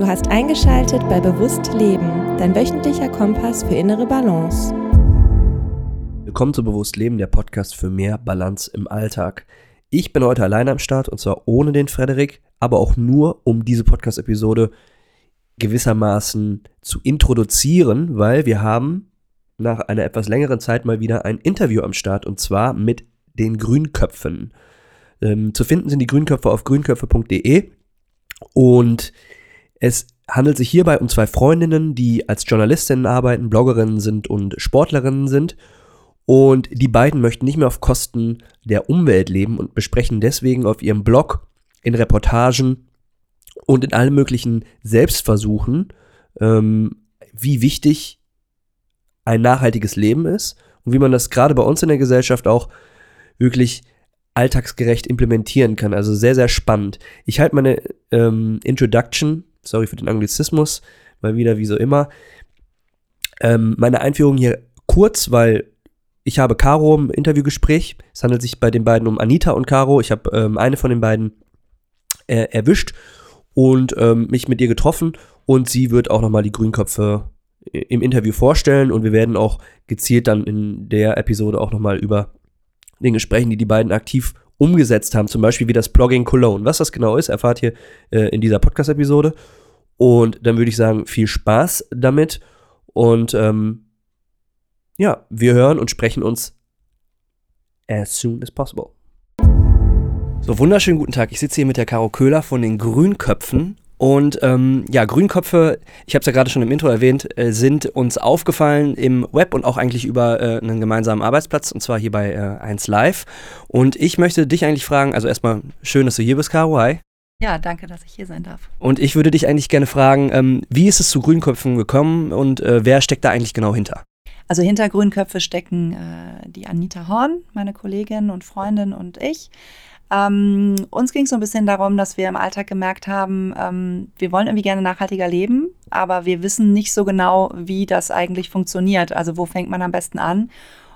Du hast eingeschaltet bei Bewusst Leben, dein wöchentlicher Kompass für innere Balance. Willkommen zu Bewusst Leben, der Podcast für mehr Balance im Alltag. Ich bin heute alleine am Start und zwar ohne den Frederik, aber auch nur, um diese Podcast-Episode gewissermaßen zu introduzieren, weil wir haben nach einer etwas längeren Zeit mal wieder ein Interview am Start und zwar mit den Grünköpfen. Ähm, zu finden sind die Grünköpfe auf grünköpfe.de und es handelt sich hierbei um zwei Freundinnen, die als Journalistinnen arbeiten, Bloggerinnen sind und Sportlerinnen sind. Und die beiden möchten nicht mehr auf Kosten der Umwelt leben und besprechen deswegen auf ihrem Blog, in Reportagen und in allen möglichen Selbstversuchen, ähm, wie wichtig ein nachhaltiges Leben ist und wie man das gerade bei uns in der Gesellschaft auch wirklich alltagsgerecht implementieren kann. Also sehr, sehr spannend. Ich halte meine ähm, Introduction, sorry für den Anglizismus, mal wieder wie so immer, ähm, meine Einführung hier kurz, weil ich habe Caro im Interviewgespräch. Es handelt sich bei den beiden um Anita und Caro. Ich habe ähm, eine von den beiden äh, erwischt und ähm, mich mit ihr getroffen und sie wird auch nochmal die Grünköpfe äh, im Interview vorstellen und wir werden auch gezielt dann in der Episode auch nochmal über Dinge sprechen, die die beiden aktiv umgesetzt haben, zum Beispiel wie das Blogging Cologne. Was das genau ist, erfahrt ihr äh, in dieser Podcast-Episode. Und dann würde ich sagen, viel Spaß damit. Und ähm, ja, wir hören und sprechen uns as soon as possible. So, wunderschönen guten Tag. Ich sitze hier mit der Caro Köhler von den Grünköpfen und ähm, ja, Grünköpfe, ich habe es ja gerade schon im Intro erwähnt, äh, sind uns aufgefallen im Web und auch eigentlich über äh, einen gemeinsamen Arbeitsplatz und zwar hier bei äh, 1 Live. Und ich möchte dich eigentlich fragen, also erstmal schön, dass du hier bist, Caro, hi. Ja, danke, dass ich hier sein darf. Und ich würde dich eigentlich gerne fragen, ähm, wie ist es zu Grünköpfen gekommen und äh, wer steckt da eigentlich genau hinter? Also hinter Grünköpfe stecken äh, die Anita Horn, meine Kollegin und Freundin und ich. Ähm, uns ging es so ein bisschen darum, dass wir im Alltag gemerkt haben, ähm, wir wollen irgendwie gerne nachhaltiger leben, aber wir wissen nicht so genau, wie das eigentlich funktioniert. Also wo fängt man am besten an?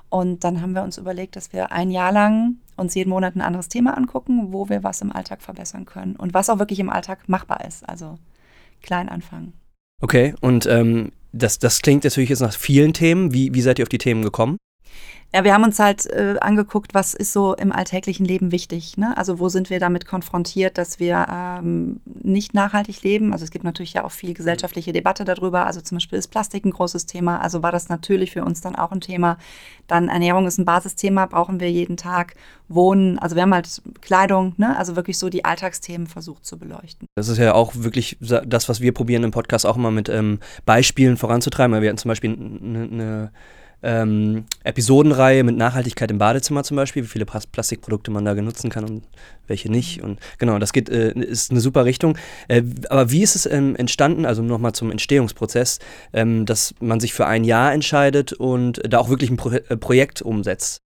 Und dann haben wir uns überlegt, dass wir ein Jahr lang uns jeden Monat ein anderes Thema angucken, wo wir was im Alltag verbessern können und was auch wirklich im Alltag machbar ist. Also klein anfangen. Okay, und ähm, das, das klingt natürlich jetzt nach vielen Themen. Wie, wie seid ihr auf die Themen gekommen? Ja, wir haben uns halt äh, angeguckt, was ist so im alltäglichen Leben wichtig. Ne? Also wo sind wir damit konfrontiert, dass wir ähm, nicht nachhaltig leben? Also es gibt natürlich ja auch viel gesellschaftliche Debatte darüber. Also zum Beispiel ist Plastik ein großes Thema. Also war das natürlich für uns dann auch ein Thema. Dann Ernährung ist ein Basisthema, brauchen wir jeden Tag. Wohnen, also wir haben halt Kleidung, ne? also wirklich so die Alltagsthemen versucht zu beleuchten. Das ist ja auch wirklich das, was wir probieren im Podcast auch immer mit ähm, Beispielen voranzutreiben. Wir hatten zum Beispiel eine, eine ähm, Episodenreihe mit Nachhaltigkeit im Badezimmer zum Beispiel, wie viele Plastikprodukte man da nutzen kann und welche nicht. Und genau, das geht, äh, ist eine super Richtung. Äh, aber wie ist es ähm, entstanden, also nochmal zum Entstehungsprozess, ähm, dass man sich für ein Jahr entscheidet und da auch wirklich ein Pro äh, Projekt umsetzt?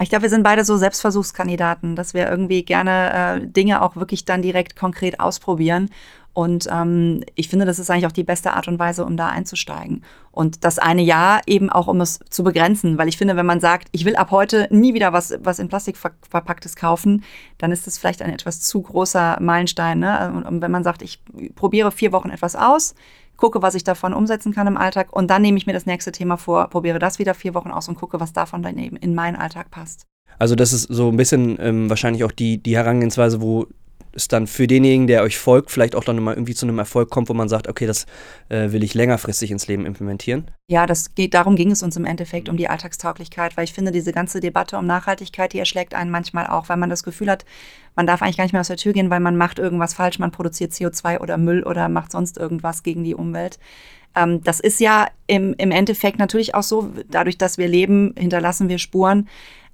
Ich glaube, wir sind beide so Selbstversuchskandidaten, dass wir irgendwie gerne äh, Dinge auch wirklich dann direkt konkret ausprobieren und ähm, ich finde, das ist eigentlich auch die beste Art und Weise, um da einzusteigen. Und das eine Jahr eben auch, um es zu begrenzen. Weil ich finde, wenn man sagt, ich will ab heute nie wieder was, was in Plastik ver verpacktes kaufen, dann ist das vielleicht ein etwas zu großer Meilenstein. Ne? Und, und wenn man sagt, ich probiere vier Wochen etwas aus, gucke, was ich davon umsetzen kann im Alltag und dann nehme ich mir das nächste Thema vor, probiere das wieder vier Wochen aus und gucke, was davon dann eben in meinen Alltag passt. Also das ist so ein bisschen ähm, wahrscheinlich auch die, die Herangehensweise, wo es dann für denjenigen, der euch folgt, vielleicht auch dann mal irgendwie zu einem Erfolg kommt, wo man sagt, okay, das äh, will ich längerfristig ins Leben implementieren? Ja, das geht, darum ging es uns im Endeffekt, um die Alltagstauglichkeit, weil ich finde, diese ganze Debatte um Nachhaltigkeit, die erschlägt einen manchmal auch, weil man das Gefühl hat, man darf eigentlich gar nicht mehr aus der Tür gehen, weil man macht irgendwas falsch, man produziert CO2 oder Müll oder macht sonst irgendwas gegen die Umwelt. Ähm, das ist ja im, im Endeffekt natürlich auch so, dadurch, dass wir leben, hinterlassen wir Spuren.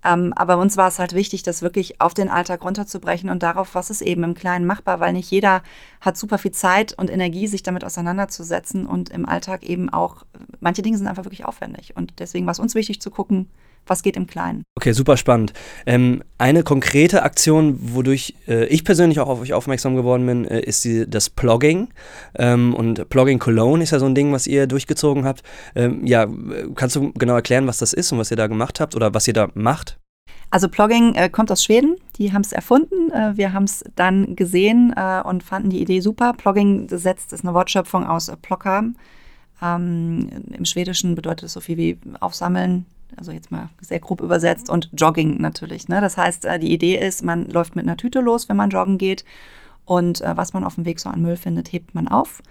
Ähm, aber uns war es halt wichtig, das wirklich auf den Alltag runterzubrechen und darauf, was ist eben im Kleinen machbar, weil nicht jeder hat super viel Zeit und Energie, sich damit auseinanderzusetzen und im Alltag eben auch, manche Dinge sind einfach wirklich aufwendig. Und deswegen war es uns wichtig zu gucken, was geht im Kleinen. Okay, super spannend. Ähm, eine konkrete Aktion, wodurch äh, ich persönlich auch auf euch aufmerksam geworden bin, äh, ist die, das Plogging. Ähm, und Plogging Cologne ist ja so ein Ding, was ihr durchgezogen habt. Ähm, ja, kannst du genau erklären, was das ist und was ihr da gemacht habt oder was ihr da macht? Also Plogging äh, kommt aus Schweden. Die haben es erfunden. Äh, wir haben es dann gesehen äh, und fanden die Idee super. Plogging setzt ist eine Wortschöpfung aus äh, Plocker. Ähm, Im Schwedischen bedeutet es so viel wie aufsammeln, also jetzt mal sehr grob übersetzt, und Jogging natürlich. Ne? Das heißt, äh, die Idee ist, man läuft mit einer Tüte los, wenn man joggen geht. Und äh, was man auf dem Weg so an Müll findet, hebt man auf.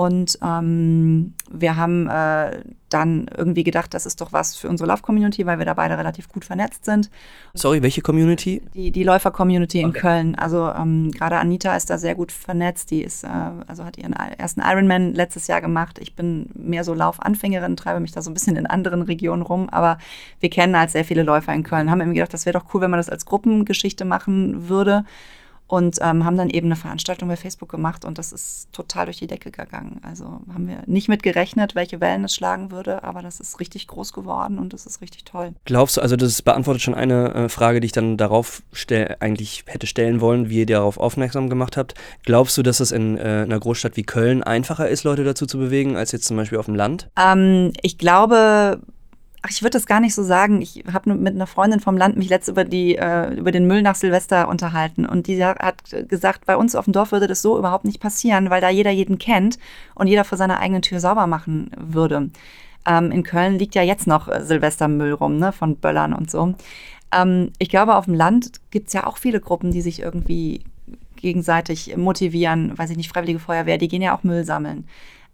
Und ähm, wir haben äh, dann irgendwie gedacht, das ist doch was für unsere Lauf-Community, weil wir da beide relativ gut vernetzt sind. Sorry, welche Community? Die, die Läufer-Community in Köln. Also ähm, gerade Anita ist da sehr gut vernetzt. Die ist, äh, also hat ihren ersten Ironman letztes Jahr gemacht. Ich bin mehr so Laufanfängerin, treibe mich da so ein bisschen in anderen Regionen rum. Aber wir kennen halt sehr viele Läufer in Köln. Haben irgendwie gedacht, das wäre doch cool, wenn man das als Gruppengeschichte machen würde und ähm, haben dann eben eine Veranstaltung bei Facebook gemacht und das ist total durch die Decke gegangen. Also haben wir nicht mit gerechnet, welche Wellen es schlagen würde, aber das ist richtig groß geworden und das ist richtig toll. Glaubst du, also das beantwortet schon eine äh, Frage, die ich dann darauf eigentlich hätte stellen wollen, wie ihr darauf aufmerksam gemacht habt. Glaubst du, dass es in äh, einer Großstadt wie Köln einfacher ist, Leute dazu zu bewegen, als jetzt zum Beispiel auf dem Land? Ähm, ich glaube, Ach, ich würde das gar nicht so sagen. Ich habe mit einer Freundin vom Land mich letztens über, die, äh, über den Müll nach Silvester unterhalten. Und die hat gesagt, bei uns auf dem Dorf würde das so überhaupt nicht passieren, weil da jeder jeden kennt und jeder vor seiner eigenen Tür sauber machen würde. Ähm, in Köln liegt ja jetzt noch äh, Silvestermüll rum, ne, von Böllern und so. Ähm, ich glaube, auf dem Land gibt es ja auch viele Gruppen, die sich irgendwie gegenseitig motivieren. Weiß ich nicht, Freiwillige Feuerwehr, die gehen ja auch Müll sammeln.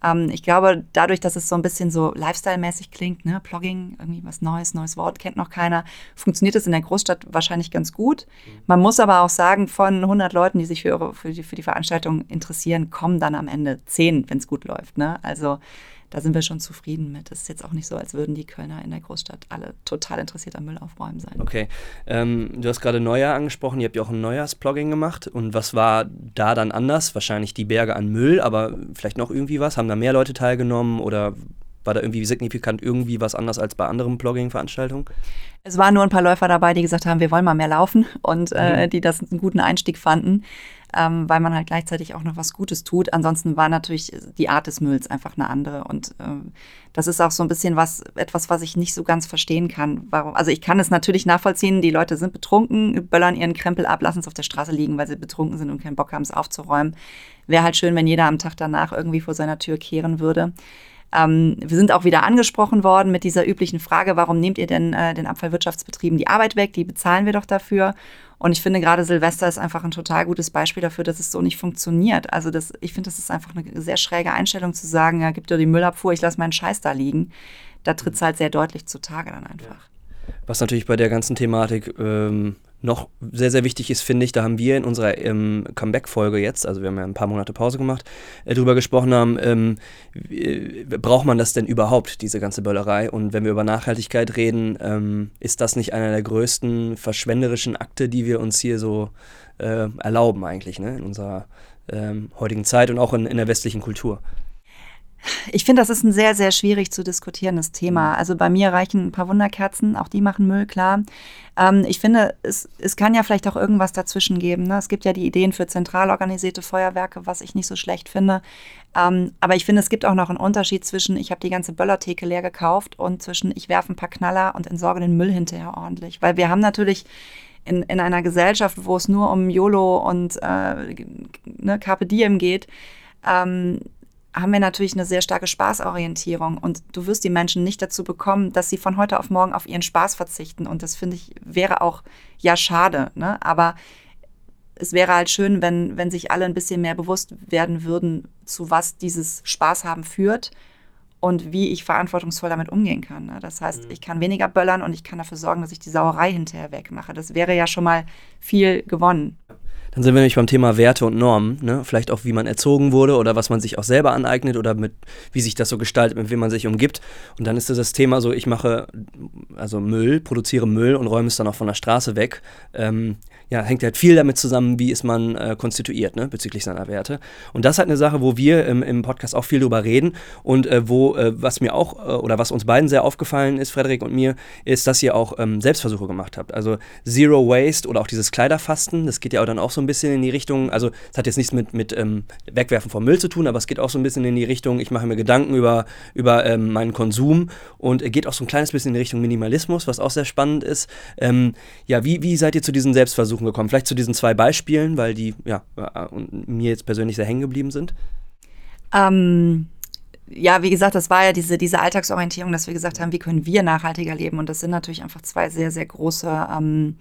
Ähm, ich glaube, dadurch, dass es so ein bisschen so Lifestyle-mäßig klingt, ne, Blogging, irgendwie was Neues, neues Wort, kennt noch keiner, funktioniert es in der Großstadt wahrscheinlich ganz gut. Man muss aber auch sagen, von 100 Leuten, die sich für, für, die, für die Veranstaltung interessieren, kommen dann am Ende 10, wenn es gut läuft. Ne? Also da sind wir schon zufrieden mit. Es ist jetzt auch nicht so, als würden die Kölner in der Großstadt alle total interessiert am Müllaufräumen sein. Okay. Ähm, du hast gerade Neujahr angesprochen, ihr habt ja auch ein Neujahrsblogging gemacht. Und was war da dann anders? Wahrscheinlich die Berge an Müll, aber vielleicht noch irgendwie was? Haben da mehr Leute teilgenommen oder war da irgendwie signifikant irgendwie was anders als bei anderen Blogging-Veranstaltungen? Es waren nur ein paar Läufer dabei, die gesagt haben, wir wollen mal mehr laufen und äh, mhm. die das einen guten Einstieg fanden ähm, weil man halt gleichzeitig auch noch was Gutes tut. Ansonsten war natürlich die Art des Mülls einfach eine andere. Und ähm, das ist auch so ein bisschen was, etwas, was ich nicht so ganz verstehen kann. Warum? Also ich kann es natürlich nachvollziehen, die Leute sind betrunken, böllern ihren Krempel ab, lassen es auf der Straße liegen, weil sie betrunken sind und keinen Bock haben, es aufzuräumen. Wäre halt schön, wenn jeder am Tag danach irgendwie vor seiner Tür kehren würde. Ähm, wir sind auch wieder angesprochen worden mit dieser üblichen Frage, warum nehmt ihr denn äh, den Abfallwirtschaftsbetrieben die Arbeit weg? Die bezahlen wir doch dafür. Und ich finde gerade Silvester ist einfach ein total gutes Beispiel dafür, dass es so nicht funktioniert. Also das, ich finde, das ist einfach eine sehr schräge Einstellung zu sagen, ja, gib dir die Müllabfuhr, ich lasse meinen Scheiß da liegen. Da tritt es halt sehr deutlich zutage dann einfach. Was natürlich bei der ganzen Thematik ähm, noch sehr, sehr wichtig ist, finde ich, da haben wir in unserer ähm, Comeback-Folge jetzt, also wir haben ja ein paar Monate Pause gemacht, äh, drüber gesprochen haben, ähm, äh, braucht man das denn überhaupt, diese ganze Böllerei? Und wenn wir über Nachhaltigkeit reden, ähm, ist das nicht einer der größten verschwenderischen Akte, die wir uns hier so äh, erlauben eigentlich, ne? in unserer ähm, heutigen Zeit und auch in, in der westlichen Kultur? Ich finde, das ist ein sehr, sehr schwierig zu diskutierendes Thema. Mhm. Also bei mir reichen ein paar Wunderkerzen, auch die machen Müll, klar. Ähm, ich finde, es, es kann ja vielleicht auch irgendwas dazwischen geben. Ne? Es gibt ja die Ideen für zentral organisierte Feuerwerke, was ich nicht so schlecht finde. Ähm, aber ich finde, es gibt auch noch einen Unterschied zwischen, ich habe die ganze Böllertheke leer gekauft und zwischen, ich werfe ein paar Knaller und entsorge den Müll hinterher ordentlich. Weil wir haben natürlich in, in einer Gesellschaft, wo es nur um YOLO und äh, ne, Carpe Diem geht, ähm, haben wir natürlich eine sehr starke Spaßorientierung und du wirst die Menschen nicht dazu bekommen, dass sie von heute auf morgen auf ihren Spaß verzichten und das finde ich wäre auch ja schade, ne? aber es wäre halt schön, wenn, wenn sich alle ein bisschen mehr bewusst werden würden, zu was dieses Spaß haben führt und wie ich verantwortungsvoll damit umgehen kann. Ne? Das heißt, mhm. ich kann weniger böllern und ich kann dafür sorgen, dass ich die Sauerei hinterher wegmache. Das wäre ja schon mal viel gewonnen. Dann sind wir nämlich beim Thema Werte und Normen, ne? vielleicht auch wie man erzogen wurde oder was man sich auch selber aneignet oder mit wie sich das so gestaltet, mit wem man sich umgibt. Und dann ist das, das Thema so, ich mache also Müll, produziere Müll und räume es dann auch von der Straße weg. Ähm, ja, hängt halt viel damit zusammen, wie ist man äh, konstituiert, ne, bezüglich seiner Werte. Und das ist halt eine Sache, wo wir im, im Podcast auch viel drüber reden und äh, wo, äh, was mir auch, äh, oder was uns beiden sehr aufgefallen ist, Frederik und mir, ist, dass ihr auch ähm, Selbstversuche gemacht habt. Also Zero Waste oder auch dieses Kleiderfasten, das geht ja auch dann auch so ein bisschen in die Richtung, also es hat jetzt nichts mit, mit ähm, Wegwerfen von Müll zu tun, aber es geht auch so ein bisschen in die Richtung, ich mache mir Gedanken über, über ähm, meinen Konsum und geht auch so ein kleines bisschen in die Richtung Minimalismus, was auch sehr spannend ist. Ähm, ja, wie, wie seid ihr zu diesen Selbstversuchen Selbstversuchen gekommen? Vielleicht zu diesen zwei Beispielen, weil die ja äh, mir jetzt persönlich sehr hängen geblieben sind. Ähm, ja, wie gesagt, das war ja diese, diese Alltagsorientierung, dass wir gesagt haben, wie können wir nachhaltiger leben? Und das sind natürlich einfach zwei sehr, sehr große, ähm,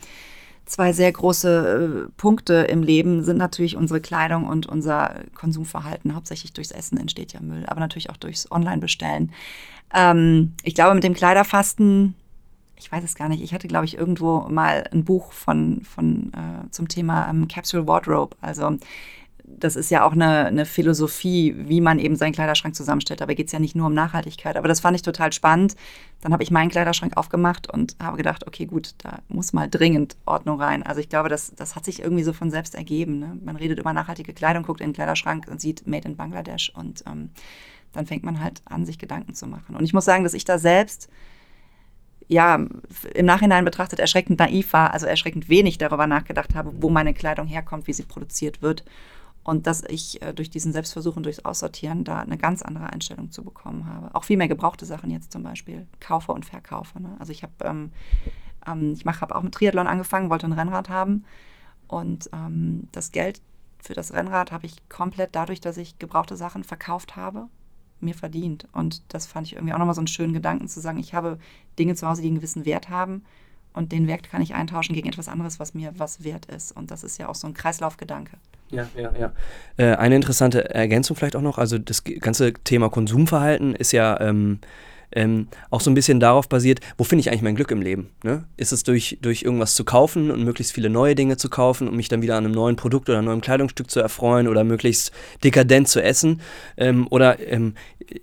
zwei sehr große äh, Punkte im Leben, sind natürlich unsere Kleidung und unser Konsumverhalten. Hauptsächlich durchs Essen entsteht ja Müll, aber natürlich auch durchs Online-Bestellen. Ähm, ich glaube, mit dem Kleiderfasten, ich weiß es gar nicht, ich hatte, glaube ich, irgendwo mal ein Buch von, von äh, zum Thema ähm, Capsule Wardrobe. Also das ist ja auch eine, eine, Philosophie, wie man eben seinen Kleiderschrank zusammenstellt. Dabei geht es ja nicht nur um Nachhaltigkeit. Aber das fand ich total spannend. Dann habe ich meinen Kleiderschrank aufgemacht und habe gedacht, okay, gut, da muss mal dringend Ordnung rein. Also ich glaube, das, das hat sich irgendwie so von selbst ergeben. Ne? Man redet über nachhaltige Kleidung, guckt in den Kleiderschrank und sieht Made in Bangladesch und ähm, dann fängt man halt an, sich Gedanken zu machen. Und ich muss sagen, dass ich da selbst ja, im Nachhinein betrachtet erschreckend naiv war, also erschreckend wenig darüber nachgedacht habe, wo meine Kleidung herkommt, wie sie produziert wird und dass ich äh, durch diesen Selbstversuch und durchs Aussortieren da eine ganz andere Einstellung zu bekommen habe. Auch viel mehr gebrauchte Sachen jetzt zum Beispiel kaufe und verkaufe. Ne? Also ich habe, ähm, ähm, ich habe auch mit Triathlon angefangen, wollte ein Rennrad haben und ähm, das Geld für das Rennrad habe ich komplett dadurch, dass ich gebrauchte Sachen verkauft habe, mir verdient. Und das fand ich irgendwie auch nochmal so einen schönen Gedanken zu sagen, ich habe Dinge zu Hause, die einen gewissen Wert haben und den Wert kann ich eintauschen gegen etwas anderes, was mir was wert ist. Und das ist ja auch so ein Kreislaufgedanke. Ja, ja, ja. Äh, eine interessante Ergänzung vielleicht auch noch, also das ganze Thema Konsumverhalten ist ja ähm, ähm, auch so ein bisschen darauf basiert, wo finde ich eigentlich mein Glück im Leben? Ne? Ist es durch, durch irgendwas zu kaufen und möglichst viele neue Dinge zu kaufen und mich dann wieder an einem neuen Produkt oder einem neuen Kleidungsstück zu erfreuen oder möglichst dekadent zu essen? Ähm, oder ähm,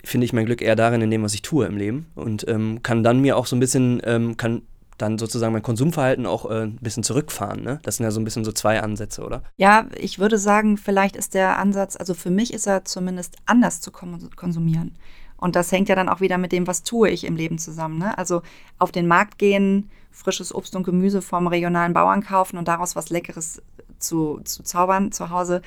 finde ich mein Glück eher darin, in dem, was ich tue im Leben und ähm, kann dann mir auch so ein bisschen, ähm, kann dann sozusagen mein Konsumverhalten auch äh, ein bisschen zurückfahren. Ne? Das sind ja so ein bisschen so zwei Ansätze, oder? Ja, ich würde sagen, vielleicht ist der Ansatz, also für mich ist er zumindest anders zu konsumieren. Und das hängt ja dann auch wieder mit dem, was tue ich im Leben zusammen. Ne? Also auf den Markt gehen, frisches Obst und Gemüse vom regionalen Bauern kaufen und daraus was Leckeres zu, zu zaubern zu Hause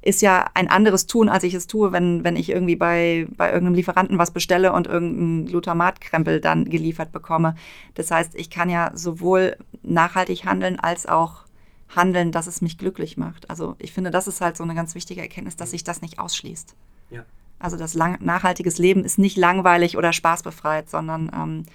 ist ja ein anderes Tun, als ich es tue, wenn, wenn ich irgendwie bei, bei irgendeinem Lieferanten was bestelle und irgendeinen Glutamatkrempel dann geliefert bekomme. Das heißt, ich kann ja sowohl nachhaltig handeln als auch handeln, dass es mich glücklich macht. Also ich finde, das ist halt so eine ganz wichtige Erkenntnis, dass sich das nicht ausschließt. Ja. Also das lang, nachhaltiges Leben ist nicht langweilig oder spaßbefreit, sondern ähm,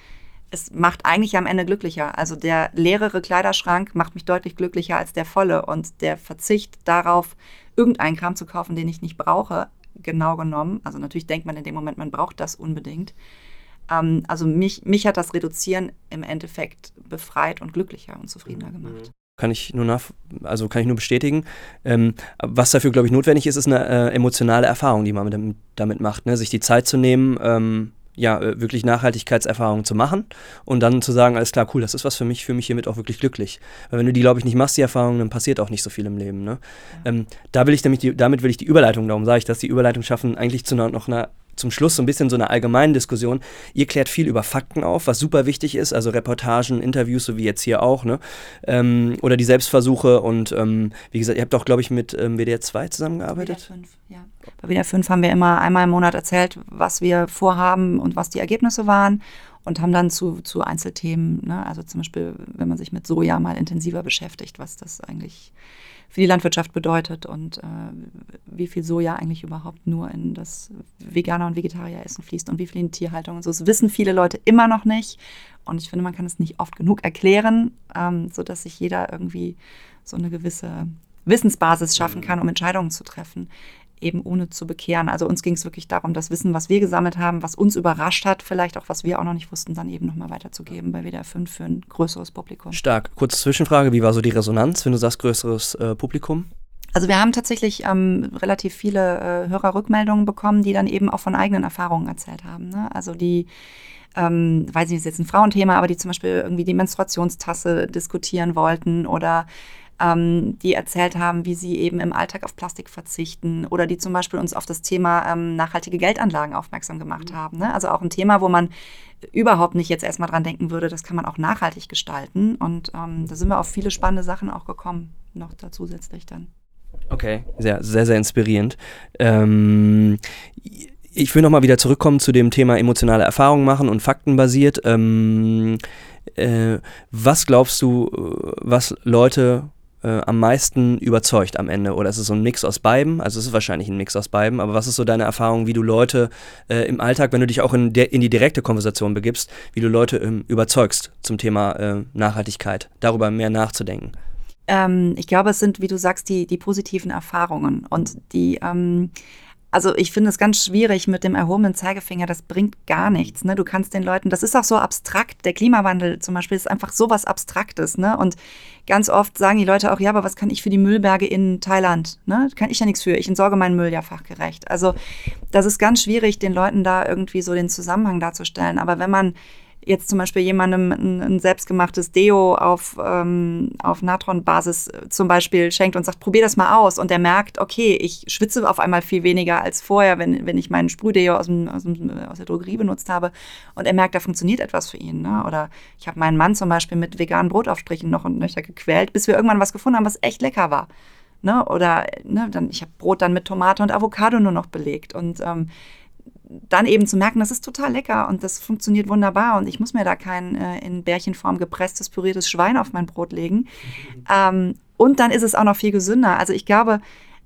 es macht eigentlich am Ende glücklicher. Also der leerere Kleiderschrank macht mich deutlich glücklicher als der volle und der Verzicht darauf, irgendeinen Kram zu kaufen, den ich nicht brauche, genau genommen. Also natürlich denkt man in dem Moment, man braucht das unbedingt. Ähm, also mich, mich hat das Reduzieren im Endeffekt befreit und glücklicher und zufriedener mhm. gemacht. Kann ich nur nach, also kann ich nur bestätigen. Ähm, was dafür, glaube ich, notwendig ist, ist eine äh, emotionale Erfahrung, die man damit, damit macht. Ne? Sich die Zeit zu nehmen, ähm, ja, äh, wirklich Nachhaltigkeitserfahrungen zu machen und dann zu sagen, alles klar, cool, das ist was für mich, für mich hiermit auch wirklich glücklich. Weil wenn du die, glaube ich, nicht machst, die Erfahrungen, dann passiert auch nicht so viel im Leben. Ne? Ja. Ähm, da will ich nämlich die, damit will ich die Überleitung, darum sage ich, dass die Überleitung schaffen, eigentlich zu einer, noch einer zum Schluss so ein bisschen so eine allgemeine Diskussion. Ihr klärt viel über Fakten auf, was super wichtig ist, also Reportagen, Interviews, so wie jetzt hier auch, ne? Ähm, oder die Selbstversuche und ähm, wie gesagt, ihr habt auch, glaube ich, mit ähm, WDR 2 zusammengearbeitet. WDR 5, ja. Bei WDR 5 haben wir immer einmal im Monat erzählt, was wir vorhaben und was die Ergebnisse waren und haben dann zu, zu Einzelthemen, ne? also zum Beispiel, wenn man sich mit Soja mal intensiver beschäftigt, was das eigentlich für die Landwirtschaft bedeutet und äh, wie viel Soja eigentlich überhaupt nur in das Veganer- und Vegetarieressen fließt und wie viel in Tierhaltung und so. Das wissen viele Leute immer noch nicht. Und ich finde, man kann es nicht oft genug erklären, ähm, sodass sich jeder irgendwie so eine gewisse Wissensbasis schaffen kann, um Entscheidungen zu treffen eben ohne zu bekehren. Also uns ging es wirklich darum, das Wissen, was wir gesammelt haben, was uns überrascht hat, vielleicht auch was wir auch noch nicht wussten, dann eben nochmal weiterzugeben bei WDR 5 für ein größeres Publikum. Stark. Kurze Zwischenfrage, wie war so die Resonanz, wenn du sagst größeres äh, Publikum? Also wir haben tatsächlich ähm, relativ viele äh, Hörerrückmeldungen bekommen, die dann eben auch von eigenen Erfahrungen erzählt haben. Ne? Also die ähm, weiß nicht, ist jetzt ein Frauenthema, aber die zum Beispiel irgendwie die Menstruationstasse diskutieren wollten oder ähm, die erzählt haben, wie sie eben im Alltag auf Plastik verzichten oder die zum Beispiel uns auf das Thema ähm, nachhaltige Geldanlagen aufmerksam gemacht mhm. haben. Ne? Also auch ein Thema, wo man überhaupt nicht jetzt erstmal dran denken würde, das kann man auch nachhaltig gestalten. Und ähm, da sind wir auf viele spannende Sachen auch gekommen, noch da zusätzlich dann. Okay, sehr, sehr, sehr inspirierend. Ähm, ich will nochmal wieder zurückkommen zu dem Thema emotionale Erfahrungen machen und faktenbasiert. Ähm, äh, was glaubst du, was Leute äh, am meisten überzeugt am Ende? Oder ist es so ein Mix aus beiden? Also es ist wahrscheinlich ein Mix aus beiden, aber was ist so deine Erfahrung, wie du Leute äh, im Alltag, wenn du dich auch in, in, die direkte Konversation begibst, wie du Leute ähm, überzeugst zum Thema äh, Nachhaltigkeit, darüber mehr nachzudenken? Ähm, ich glaube, es sind, wie du sagst, die, die positiven Erfahrungen und die ähm, also ich finde es ganz schwierig mit dem erhobenen Zeigefinger, das bringt gar nichts. Ne? Du kannst den Leuten, das ist auch so abstrakt, der Klimawandel zum Beispiel ist einfach so was Abstraktes. Ne? Und ganz oft sagen die Leute auch, ja, aber was kann ich für die Müllberge in Thailand? Ne? Kann ich ja nichts für, ich entsorge meinen Müll ja fachgerecht. Also das ist ganz schwierig, den Leuten da irgendwie so den Zusammenhang darzustellen. Aber wenn man jetzt zum Beispiel jemandem ein, ein selbstgemachtes Deo auf, ähm, auf Natron-Basis äh, zum Beispiel schenkt und sagt, probier das mal aus und der merkt, okay, ich schwitze auf einmal viel weniger als vorher, wenn, wenn ich meinen Sprühdeo aus, dem, aus, dem, aus der Drogerie benutzt habe und er merkt, da funktioniert etwas für ihn. Ne? Oder ich habe meinen Mann zum Beispiel mit veganen Brotaufstrichen noch und nöcher gequält, bis wir irgendwann was gefunden haben, was echt lecker war. Ne? Oder ne, dann, ich habe Brot dann mit Tomate und Avocado nur noch belegt und ähm, dann eben zu merken, das ist total lecker und das funktioniert wunderbar und ich muss mir da kein äh, in Bärchenform gepresstes, püriertes Schwein auf mein Brot legen. Mhm. Ähm, und dann ist es auch noch viel gesünder. Also ich glaube,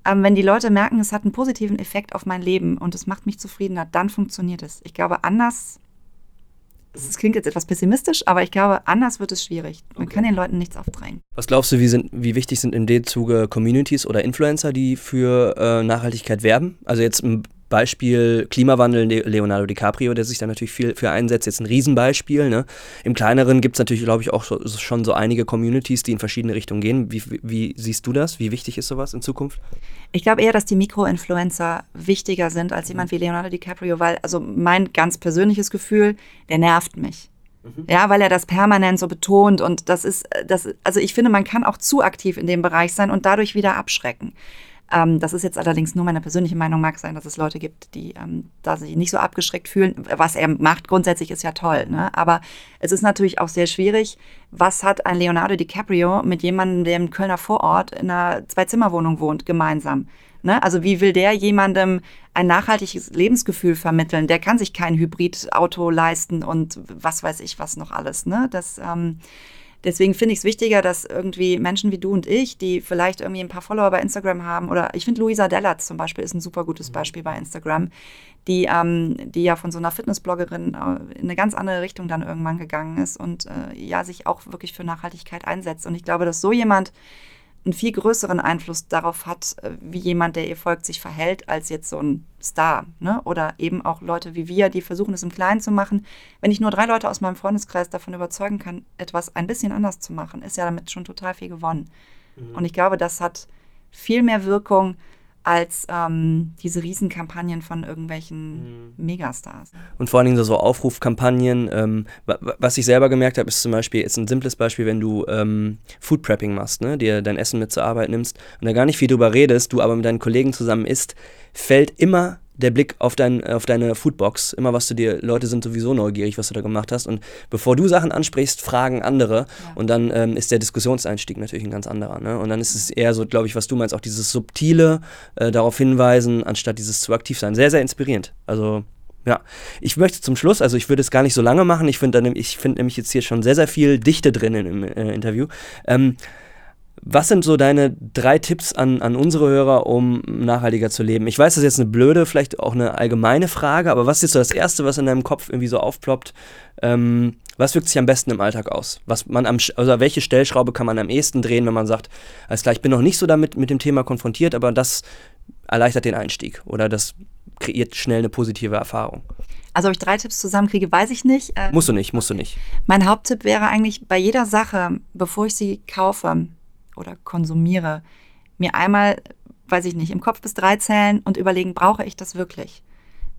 ähm, wenn die Leute merken, es hat einen positiven Effekt auf mein Leben und es macht mich zufriedener, dann funktioniert es. Ich glaube, anders, es klingt jetzt etwas pessimistisch, aber ich glaube, anders wird es schwierig. Man okay. kann den Leuten nichts aufdrängen. Was glaubst du, wie, sind, wie wichtig sind in dem Zuge Communities oder Influencer, die für äh, Nachhaltigkeit werben? Also jetzt im Beispiel Klimawandel Leonardo DiCaprio, der sich da natürlich viel für einsetzt, jetzt ein Riesenbeispiel. Ne? Im kleineren gibt es natürlich, glaube ich, auch so, schon so einige Communities, die in verschiedene Richtungen gehen. Wie, wie, siehst du das? Wie wichtig ist sowas in Zukunft? Ich glaube eher, dass die Mikroinfluencer wichtiger sind als jemand wie Leonardo DiCaprio, weil, also mein ganz persönliches Gefühl, der nervt mich. Mhm. Ja, weil er das permanent so betont und das ist, das, also ich finde, man kann auch zu aktiv in dem Bereich sein und dadurch wieder abschrecken. Ähm, das ist jetzt allerdings nur meine persönliche Meinung. Mag sein, dass es Leute gibt, die ähm, da sich nicht so abgeschreckt fühlen. Was er macht grundsätzlich ist ja toll. Ne? Aber es ist natürlich auch sehr schwierig. Was hat ein Leonardo DiCaprio mit jemandem, der im Kölner Vorort in einer Zwei-Zimmer-Wohnung wohnt, gemeinsam? Ne? Also wie will der jemandem ein nachhaltiges Lebensgefühl vermitteln? Der kann sich kein Hybridauto leisten und was weiß ich was noch alles. Ne? Das ähm, Deswegen finde ich es wichtiger, dass irgendwie Menschen wie du und ich, die vielleicht irgendwie ein paar Follower bei Instagram haben, oder ich finde Luisa Dellatz zum Beispiel ist ein super gutes Beispiel bei Instagram, die, ähm, die ja von so einer Fitnessbloggerin äh, in eine ganz andere Richtung dann irgendwann gegangen ist und äh, ja sich auch wirklich für Nachhaltigkeit einsetzt. Und ich glaube, dass so jemand einen viel größeren Einfluss darauf hat, äh, wie jemand, der ihr folgt, sich verhält, als jetzt so ein Star. Ne? Oder eben auch Leute wie wir, die versuchen, es im Kleinen zu machen. Wenn ich nur drei Leute aus meinem Freundeskreis davon überzeugen kann, etwas ein bisschen anders zu machen, ist ja damit schon total viel gewonnen. Mhm. Und ich glaube, das hat viel mehr Wirkung, als ähm, diese Riesenkampagnen von irgendwelchen mhm. Megastars. Und vor allen Dingen so Aufrufkampagnen. Ähm, was ich selber gemerkt habe, ist zum Beispiel, ist ein simples Beispiel, wenn du ähm, Food Prepping machst, ne? dir dein Essen mit zur Arbeit nimmst und da gar nicht viel drüber redest, du aber mit deinen Kollegen zusammen isst, fällt immer der Blick auf, dein, auf deine Foodbox, immer was du dir, Leute sind sowieso neugierig, was du da gemacht hast. Und bevor du Sachen ansprichst, fragen andere. Ja. Und dann ähm, ist der Diskussionseinstieg natürlich ein ganz anderer. Ne? Und dann ist es eher so, glaube ich, was du meinst, auch dieses subtile äh, darauf hinweisen, anstatt dieses zu aktiv sein. Sehr, sehr inspirierend. Also ja, ich möchte zum Schluss, also ich würde es gar nicht so lange machen. Ich finde find nämlich jetzt hier schon sehr, sehr viel Dichte drin im äh, Interview. Ähm, was sind so deine drei Tipps an, an unsere Hörer, um nachhaltiger zu leben? Ich weiß, das ist jetzt eine blöde, vielleicht auch eine allgemeine Frage, aber was ist so das Erste, was in deinem Kopf irgendwie so aufploppt? Ähm, was wirkt sich am besten im Alltag aus? Was man am, also welche Stellschraube kann man am ehesten drehen, wenn man sagt, alles klar, ich bin noch nicht so damit mit dem Thema konfrontiert, aber das erleichtert den Einstieg oder das kreiert schnell eine positive Erfahrung? Also ob ich drei Tipps zusammenkriege, weiß ich nicht. Ähm, musst du nicht, musst du nicht. Mein Haupttipp wäre eigentlich bei jeder Sache, bevor ich sie kaufe, oder konsumiere, mir einmal, weiß ich nicht, im Kopf bis drei zählen und überlegen, brauche ich das wirklich?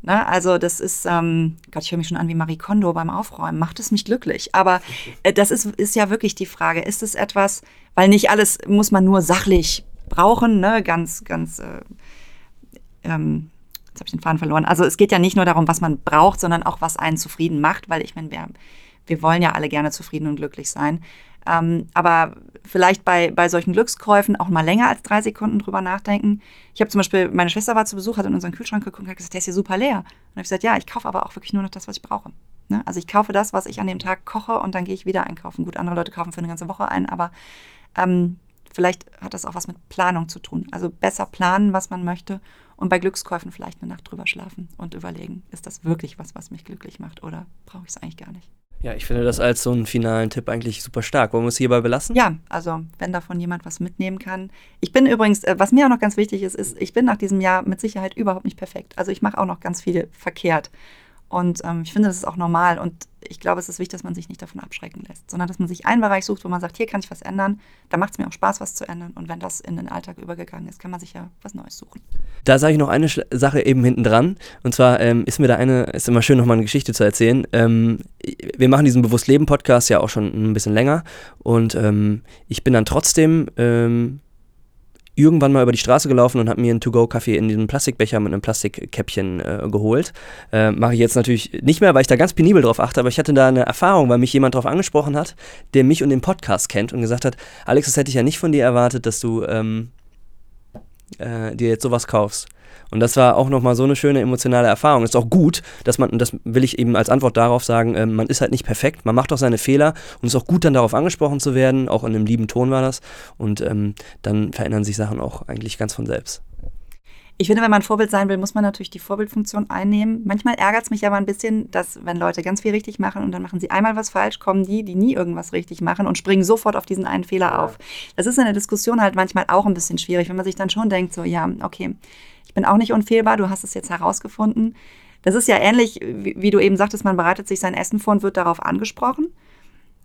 Ne? Also das ist, ähm, Gott, ich höre mich schon an wie Marie Kondo beim Aufräumen, macht es mich glücklich. Aber äh, das ist, ist ja wirklich die Frage, ist es etwas, weil nicht alles muss man nur sachlich brauchen, ne? ganz, ganz, äh, ähm, jetzt habe ich den Faden verloren. Also es geht ja nicht nur darum, was man braucht, sondern auch, was einen zufrieden macht, weil ich meine, wir, wir wollen ja alle gerne zufrieden und glücklich sein. Ähm, aber vielleicht bei, bei solchen Glückskäufen auch mal länger als drei Sekunden drüber nachdenken. Ich habe zum Beispiel, meine Schwester war zu Besuch, hat in unseren Kühlschrank geguckt und hat gesagt, der ist hier super leer. Und habe gesagt, ja, ich kaufe aber auch wirklich nur noch das, was ich brauche. Ne? Also ich kaufe das, was ich an dem Tag koche und dann gehe ich wieder einkaufen. Gut, andere Leute kaufen für eine ganze Woche ein, aber ähm, vielleicht hat das auch was mit Planung zu tun. Also besser planen, was man möchte und bei Glückskäufen vielleicht eine Nacht drüber schlafen und überlegen, ist das wirklich was, was mich glücklich macht oder brauche ich es eigentlich gar nicht. Ja, ich finde das als so einen finalen Tipp eigentlich super stark. Wollen wir es hierbei belassen? Ja, also wenn davon jemand was mitnehmen kann. Ich bin übrigens, äh, was mir auch noch ganz wichtig ist, ist, ich bin nach diesem Jahr mit Sicherheit überhaupt nicht perfekt. Also ich mache auch noch ganz viel verkehrt. Und ähm, ich finde, das ist auch normal. Und ich glaube, es ist wichtig, dass man sich nicht davon abschrecken lässt, sondern dass man sich einen Bereich sucht, wo man sagt, hier kann ich was ändern. Da macht es mir auch Spaß, was zu ändern. Und wenn das in den Alltag übergegangen ist, kann man sich ja was Neues suchen. Da sage ich noch eine Sache eben hinten dran. Und zwar ähm, ist mir da eine, ist immer schön, nochmal eine Geschichte zu erzählen. Ähm, wir machen diesen Bewusst Leben Podcast ja auch schon ein bisschen länger. Und ähm, ich bin dann trotzdem ähm, irgendwann mal über die Straße gelaufen und habe mir einen To-Go-Kaffee in diesem Plastikbecher mit einem Plastikkäppchen äh, geholt. Äh, Mache ich jetzt natürlich nicht mehr, weil ich da ganz penibel drauf achte, aber ich hatte da eine Erfahrung, weil mich jemand darauf angesprochen hat, der mich und den Podcast kennt und gesagt hat, Alex, das hätte ich ja nicht von dir erwartet, dass du ähm, äh, dir jetzt sowas kaufst. Und das war auch nochmal so eine schöne emotionale Erfahrung. Ist auch gut, dass man, das will ich eben als Antwort darauf sagen, äh, man ist halt nicht perfekt, man macht auch seine Fehler und es ist auch gut, dann darauf angesprochen zu werden, auch in einem lieben Ton war das. Und ähm, dann verändern sich Sachen auch eigentlich ganz von selbst. Ich finde, wenn man Vorbild sein will, muss man natürlich die Vorbildfunktion einnehmen. Manchmal ärgert es mich aber ein bisschen, dass wenn Leute ganz viel richtig machen und dann machen sie einmal was falsch, kommen die, die nie irgendwas richtig machen und springen sofort auf diesen einen Fehler auf. Das ist in der Diskussion halt manchmal auch ein bisschen schwierig, wenn man sich dann schon denkt, so ja, okay, ich bin auch nicht unfehlbar, du hast es jetzt herausgefunden. Das ist ja ähnlich, wie, wie du eben sagtest, man bereitet sich sein Essen vor und wird darauf angesprochen.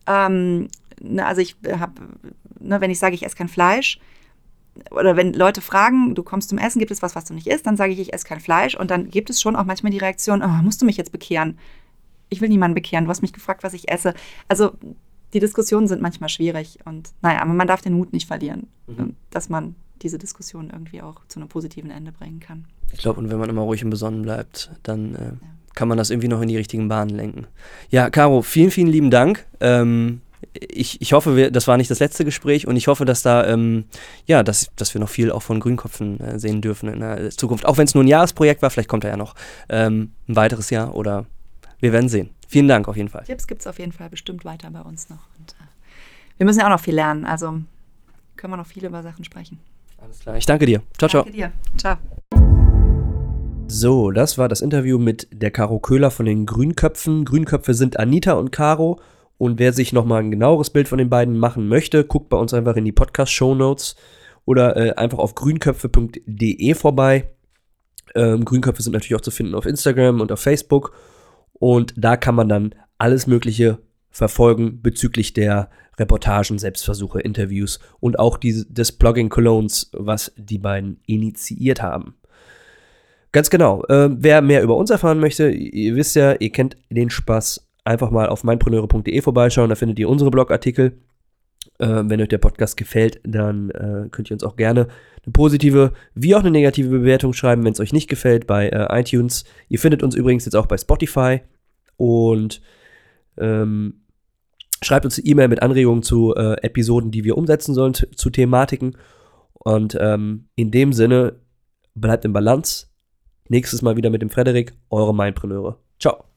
Ähm, ne, also ich habe, ne, wenn ich sage, ich esse kein Fleisch, oder wenn Leute fragen, du kommst zum Essen, gibt es was, was du nicht isst, dann sage ich, ich esse kein Fleisch. Und dann gibt es schon auch manchmal die Reaktion, oh, musst du mich jetzt bekehren? Ich will niemanden bekehren, du hast mich gefragt, was ich esse. Also die Diskussionen sind manchmal schwierig und naja, aber man darf den Mut nicht verlieren, mhm. dass man diese Diskussion irgendwie auch zu einem positiven Ende bringen kann. Ich glaube, und wenn man immer ruhig und besonnen bleibt, dann äh, ja. kann man das irgendwie noch in die richtigen Bahnen lenken. Ja, Caro, vielen, vielen lieben Dank. Ähm, ich, ich hoffe, wir, das war nicht das letzte Gespräch und ich hoffe, dass da, ähm, ja, dass, dass wir noch viel auch von Grünköpfen äh, sehen dürfen in der Zukunft. Auch wenn es nur ein Jahresprojekt war, vielleicht kommt da ja noch ähm, ein weiteres Jahr oder wir werden sehen. Vielen Dank auf jeden Fall. Tipps gibt es auf jeden Fall bestimmt weiter bei uns noch. Und, äh, wir müssen ja auch noch viel lernen, also können wir noch viel über Sachen sprechen. Alles klar, ich danke dir. Ciao, danke ciao. Danke dir. Ciao. So, das war das Interview mit der Caro Köhler von den Grünköpfen. Grünköpfe sind Anita und Caro und wer sich nochmal ein genaueres Bild von den beiden machen möchte, guckt bei uns einfach in die Podcast-Show Notes oder äh, einfach auf grünköpfe.de vorbei. Ähm, Grünköpfe sind natürlich auch zu finden auf Instagram und auf Facebook. Und da kann man dann alles Mögliche verfolgen bezüglich der Reportagen, Selbstversuche, Interviews und auch die, des Blogging Colognes, was die beiden initiiert haben. Ganz genau. Äh, wer mehr über uns erfahren möchte, ihr wisst ja, ihr kennt den Spaß einfach mal auf meinpreneure.de vorbeischauen, da findet ihr unsere Blogartikel. Äh, wenn euch der Podcast gefällt, dann äh, könnt ihr uns auch gerne eine positive wie auch eine negative Bewertung schreiben, wenn es euch nicht gefällt, bei äh, iTunes. Ihr findet uns übrigens jetzt auch bei Spotify und ähm, schreibt uns eine E-Mail mit Anregungen zu äh, Episoden, die wir umsetzen sollen, zu, Thematiken. Und ähm, in dem Sinne, bleibt im Balance. Nächstes Mal wieder mit dem Frederik, eure Mindpreneure. Ciao.